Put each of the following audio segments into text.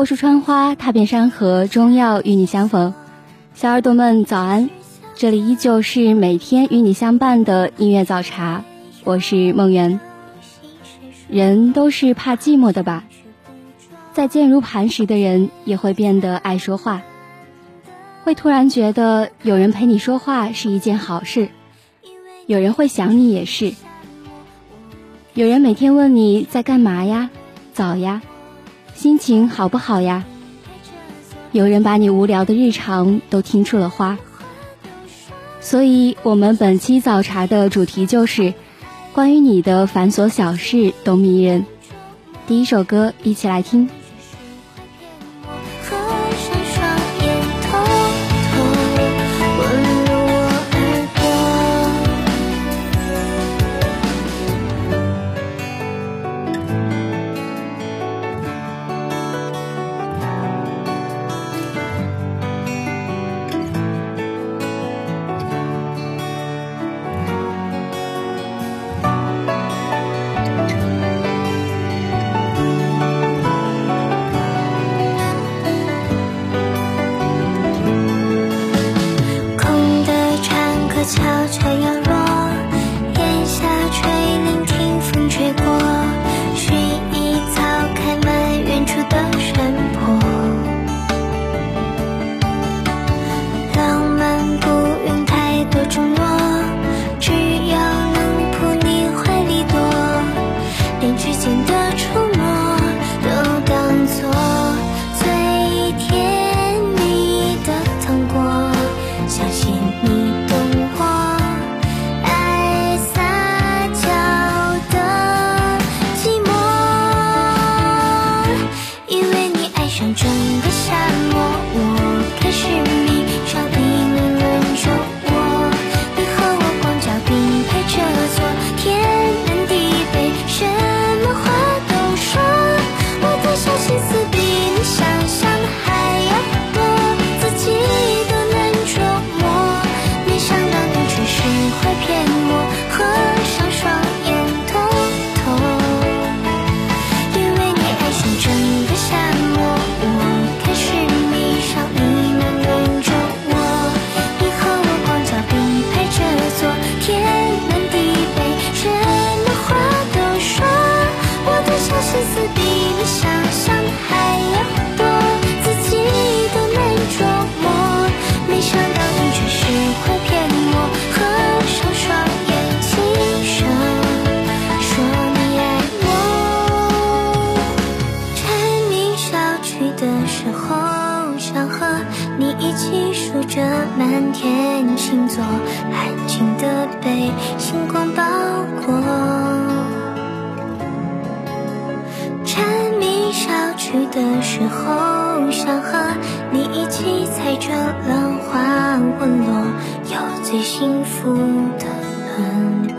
过树穿花，踏遍山河，终要与你相逢。小耳朵们早安，这里依旧是每天与你相伴的音乐早茶，我是梦圆。人都是怕寂寞的吧？再坚如磐石的人，也会变得爱说话，会突然觉得有人陪你说话是一件好事，有人会想你也是，有人每天问你在干嘛呀，早呀，心情好不好呀，有人把你无聊的日常都听出了花，所以我们本期早茶的主题就是关于你的繁琐小事都迷人。第一首歌，一起来听。一起数着满天星座，安静的被星光包裹。蝉鸣消去的时候，想和你一起踩着浪花滚落，有最幸福的轮廓。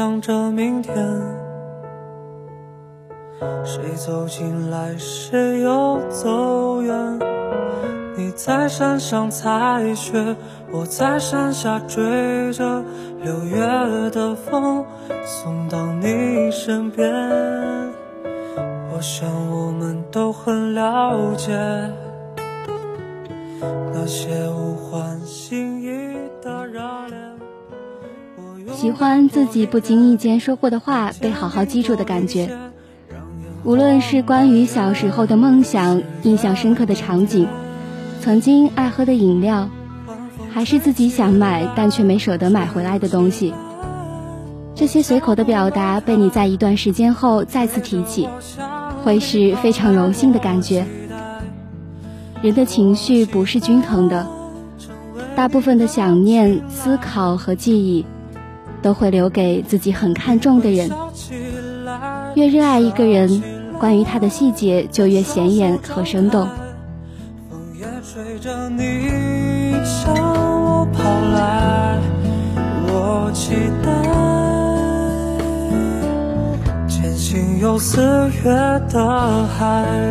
想着明天，谁走进来，谁又走远。你在山上采雪，我在山下追着六月的风，送到你身边。我想我们都很了解那些无关心喜欢自己不经意间说过的话被好好记住的感觉，无论是关于小时候的梦想、印象深刻的场景、曾经爱喝的饮料，还是自己想买但却没舍得买回来的东西，这些随口的表达被你在一段时间后再次提起，会是非常荣幸的感觉。人的情绪不是均衡的，大部分的想念、思考和记忆。都会留给自己很看重的人。越热爱一个人，关于他的细节就越显眼和生动。风也吹着你向我跑来，我期待渐行有四月的海。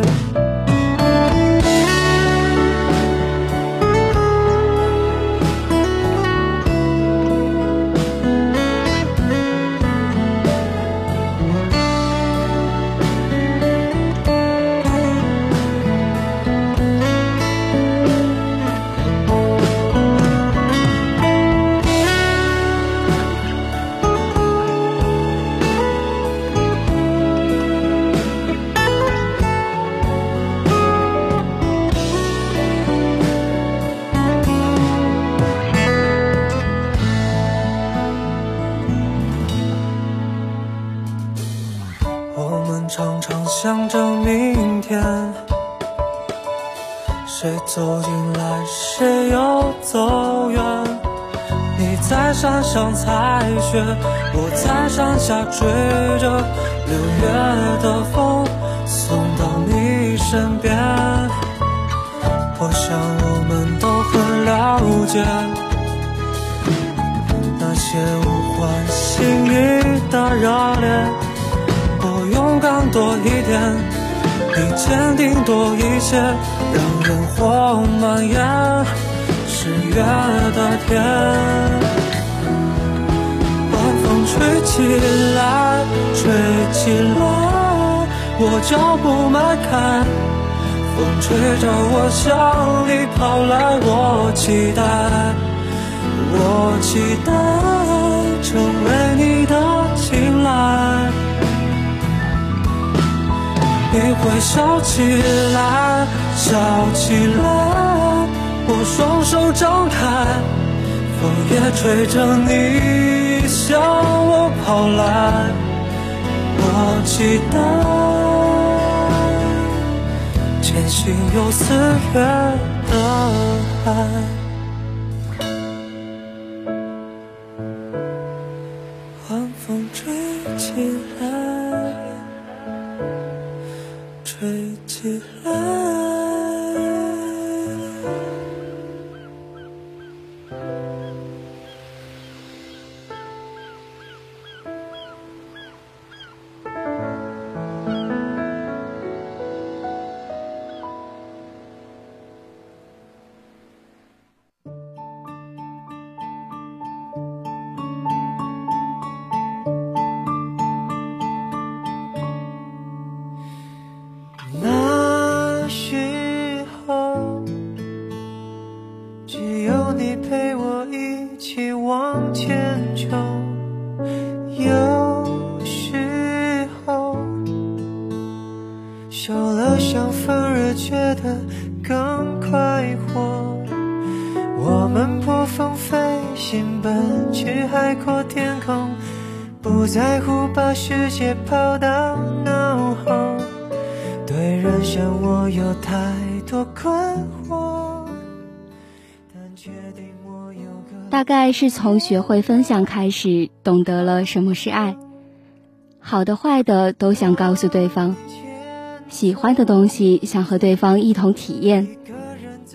想着明天，谁走进来，谁又走远。你在山上采雪，我在山下追着六月的风，送到你身边。我想我们都很了解那些无关心意的热恋。多一点，比坚定多一些，让烟火蔓延十月的天。晚风吹起来，吹起来，我脚步迈开，风吹着我向你跑来，我期待，我期待成为你的青睐。你会笑起来，笑起来，我双手张开，风也吹着你向我跑来，我期待前行有四月的海，大概是从学会分享开始，懂得了什么是爱，好的坏的都想告诉对方，喜欢的东西想和对方一同体验，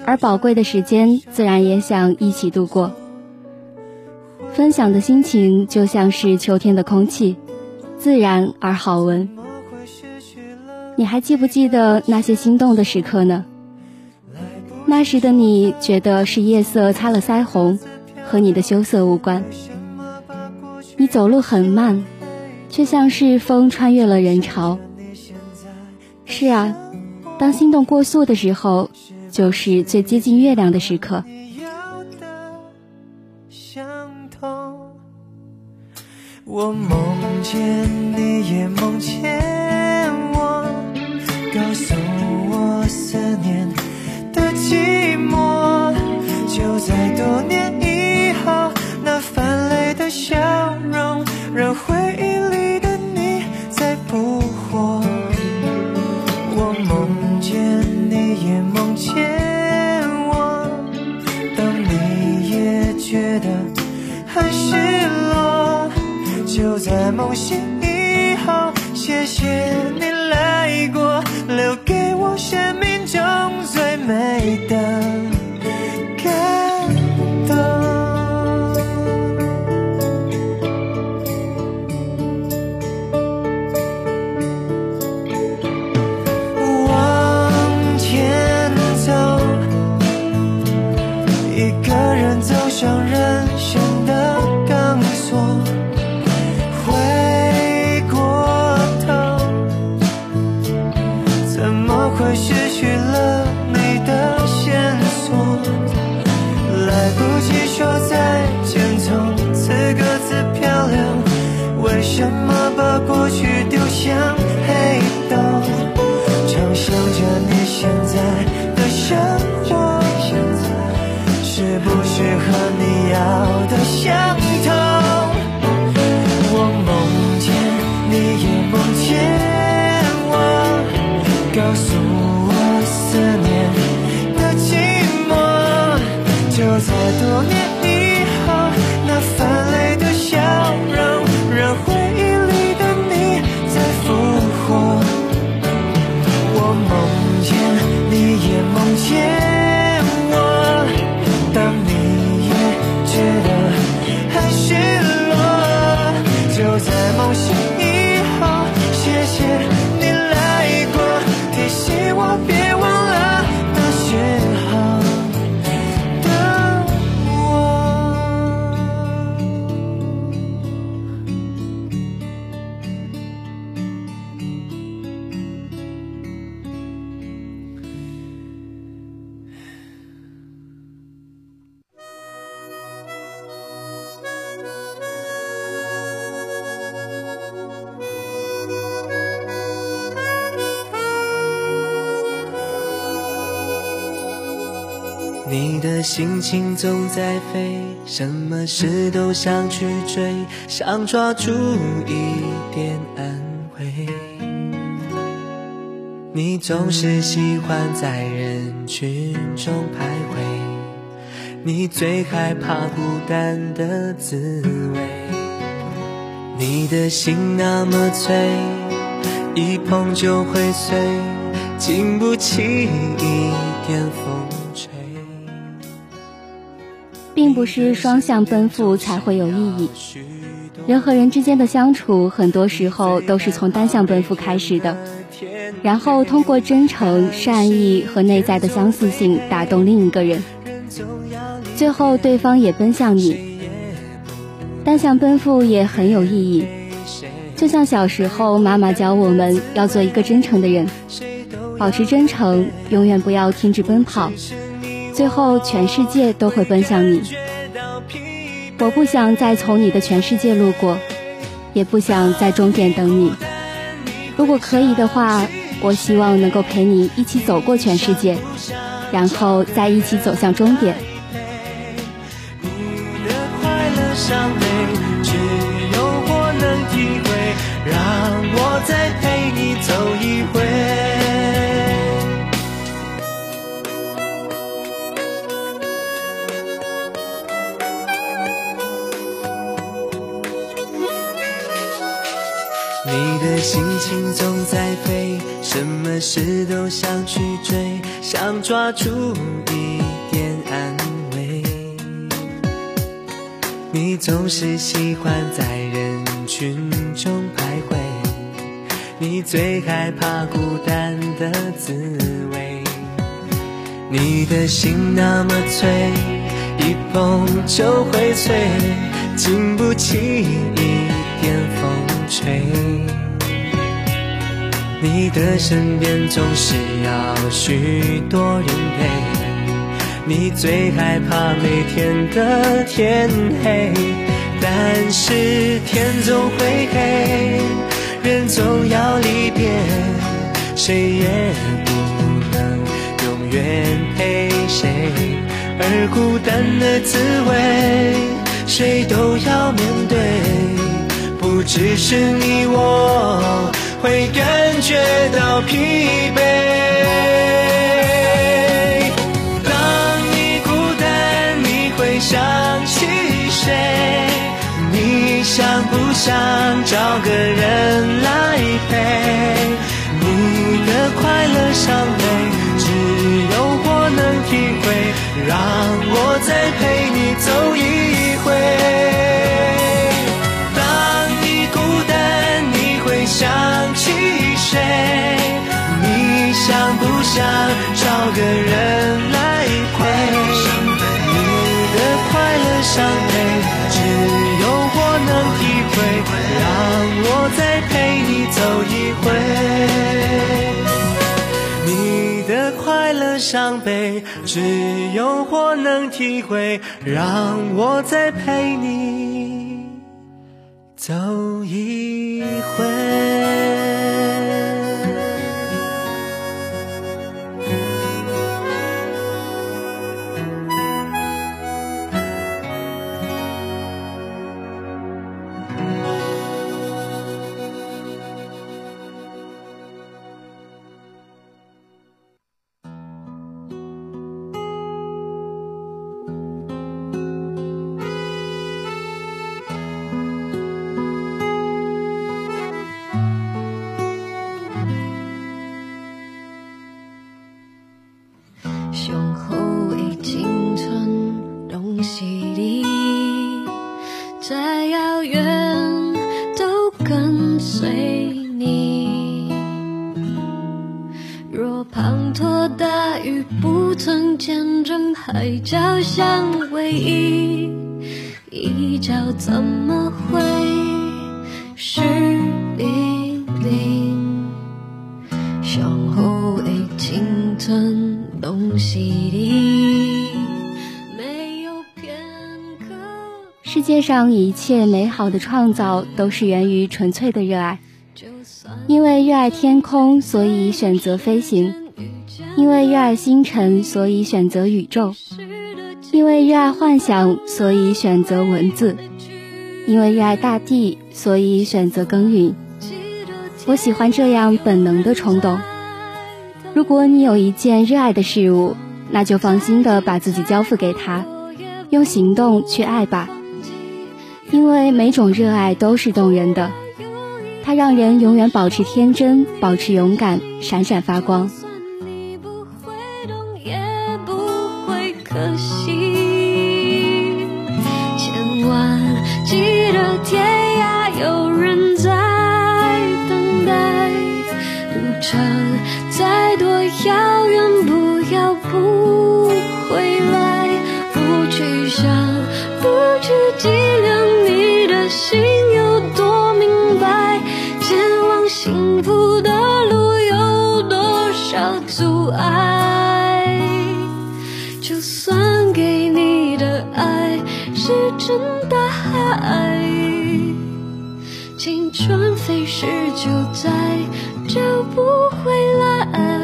而宝贵的时间自然也想一起度过。分享的心情就像是秋天的空气，自然而好闻。你还记不记得那些心动的时刻呢？那时的你觉得是夜色擦了腮红，和你的羞涩无关。你走路很慢，却像是风穿越了人潮。是啊，当心动过速的时候，就是最接近月亮的时刻。我梦见你也梦见我，告诉我思念的寂寞。心情总在飞，什么事都想去追，想抓住一点安慰。你总是喜欢在人群中徘徊，你最害怕孤单的滋味。你的心那么脆，一碰就会碎，经不起一点风。并不是双向奔赴才会有意义。人和人之间的相处，很多时候都是从单向奔赴开始的，然后通过真诚、善意和内在的相似性打动另一个人，最后对方也奔向你。单向奔赴也很有意义，就像小时候妈妈教我们要做一个真诚的人，保持真诚，永远不要停止奔跑。最后，全世界都会奔向你。我不想再从你的全世界路过，也不想在终点等你。如果可以的话，我希望能够陪你一起走过全世界，然后再一起走向终点。你的快乐伤悲，只有我能体会让我再陪你走一回。的心情总在飞，什么事都想去追，想抓住一点安慰。你总是喜欢在人群中徘徊，你最害怕孤单的滋味。你的心那么脆，一碰就会碎，经不起一点风吹。你的身边总是要许多人陪。你最害怕每天的天黑，但是天总会黑，人总要离别，谁也不能永远陪谁。而孤单的滋味，谁都要面对，不只是你我会感觉到疲惫。当你孤单，你会想起谁？你想不想找个人来陪？你的快乐伤悲，只有我能体会。让我再陪你走想找个人来陪？你的快乐伤悲，只有我能体会。让我再陪你走一回。你的快乐伤悲，只有我能体会。让我再陪你走一回。怎么会是后没有片刻。世界上一切美好的创造都是源于纯粹的热爱，因为热爱天空，所以选择飞行。因为热爱星辰，所以选择宇宙；因为热爱幻想，所以选择文字；因为热爱大地，所以选择耕耘。我喜欢这样本能的冲动。如果你有一件热爱的事物，那就放心的把自己交付给他，用行动去爱吧。因为每种热爱都是动人的，它让人永远保持天真，保持勇敢，闪闪发光。遥远不要不回来，不去想，不去计量，你的心有多明白？前往幸福的路有多少阻碍？就算给你的爱石沉大海，青春飞逝就在，找不回来。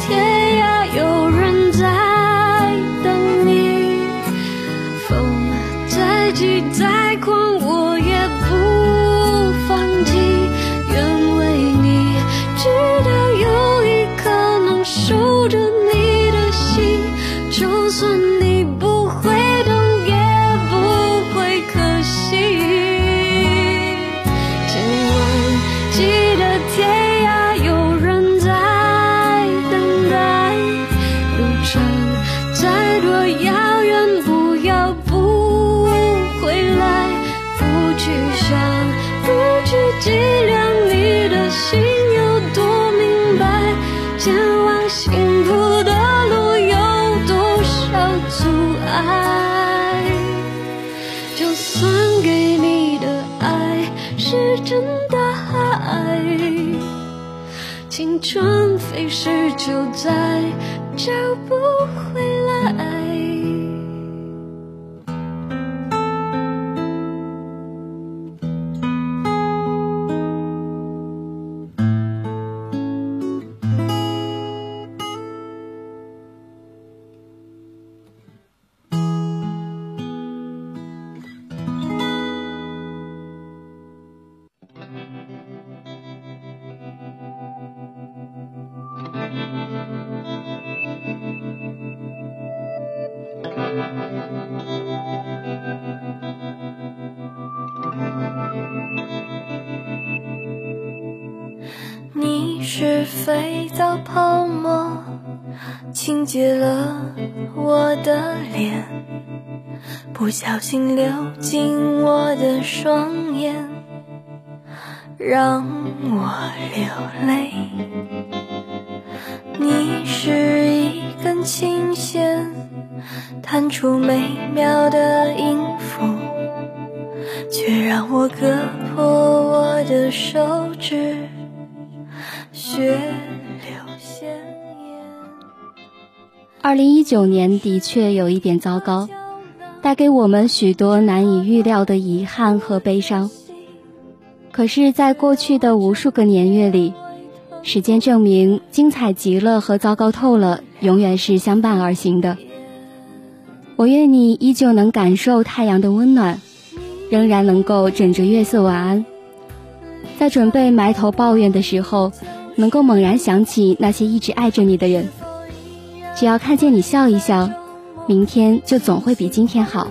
天。春飞逝就再找不回来。接了我的脸，不小心流进我的双眼，让我流泪。你是一根琴弦，弹出美妙的音符，却让我割破我的手指。血二零一九年的确有一点糟糕，带给我们许多难以预料的遗憾和悲伤。可是，在过去的无数个年月里，时间证明，精彩极了和糟糕透了永远是相伴而行的。我愿你依旧能感受太阳的温暖，仍然能够枕着月色晚安。在准备埋头抱怨的时候，能够猛然想起那些一直爱着你的人。只要看见你笑一笑，明天就总会比今天好。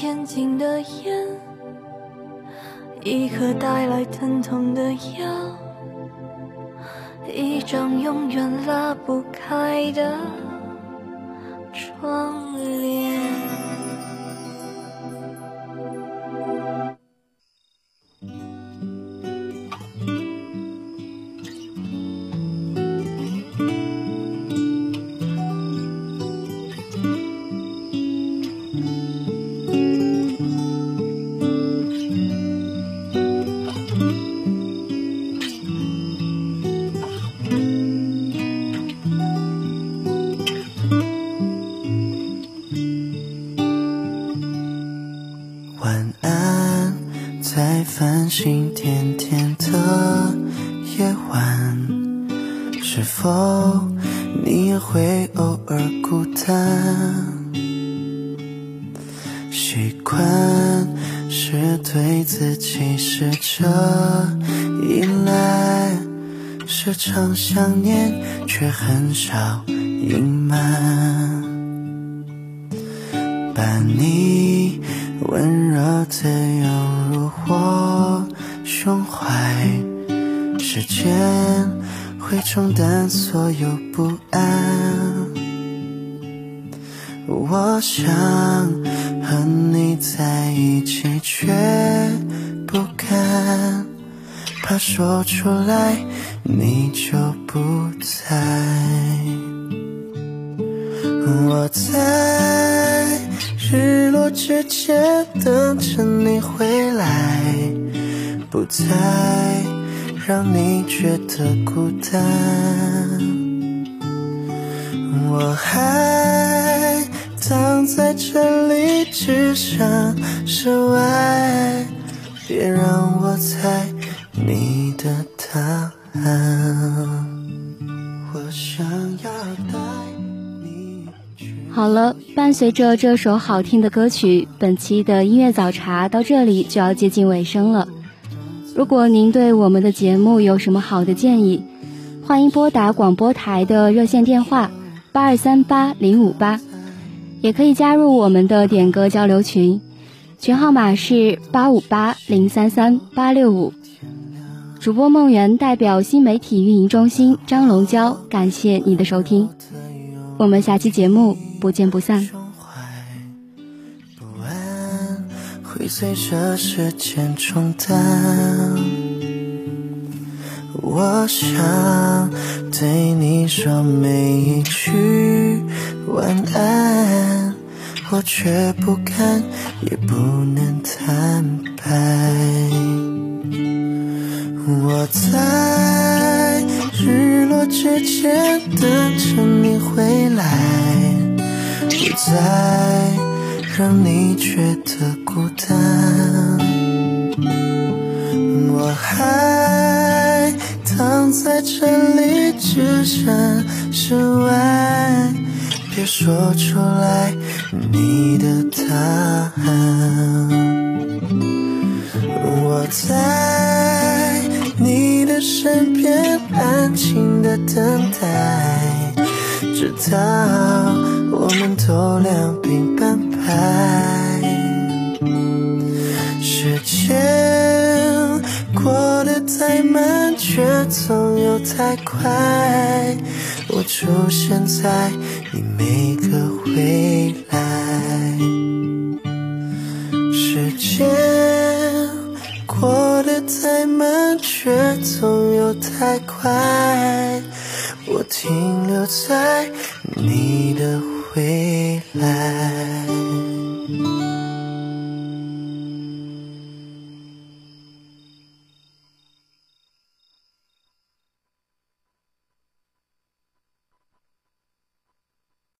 眼睛的眼，一颗带来疼痛的药，一张永远拉不开的窗帘。心甜甜的夜晚，是否你也会偶尔孤单？习惯是对自己试着依赖，时常想念却很少隐瞒，把你所有不安。我想和你在一起，却不敢，怕说出来你就不在。我在日落之前等着你回来。不再让你觉得的孤单，我还躺在这里，只想室外，别让我猜你的答案。我想要带你去好了，伴随着这首好听的歌曲，本期的音乐早茶到这里就要接近尾声了。如果您对我们的节目有什么好的建议，欢迎拨打广播台的热线电话八二三八零五八，也可以加入我们的点歌交流群，群号码是八五八零三三八六五。主播梦圆代表新媒体运营中心张龙娇，感谢你的收听，我们下期节目不见不散。随着时间冲淡。我想对你说每一句晚安，我却不敢，也不能坦白。我在日落之前等着你回来，不在。让你觉得孤单，我还躺在这里，只剩室外，别说出来你的答案。我在你的身边，安静的等待，直到我们都两鬓斑白。爱时间过得太慢，却总又太快。我出现在你每个未来。时间过得太慢，却总又太快。我停留在你的回。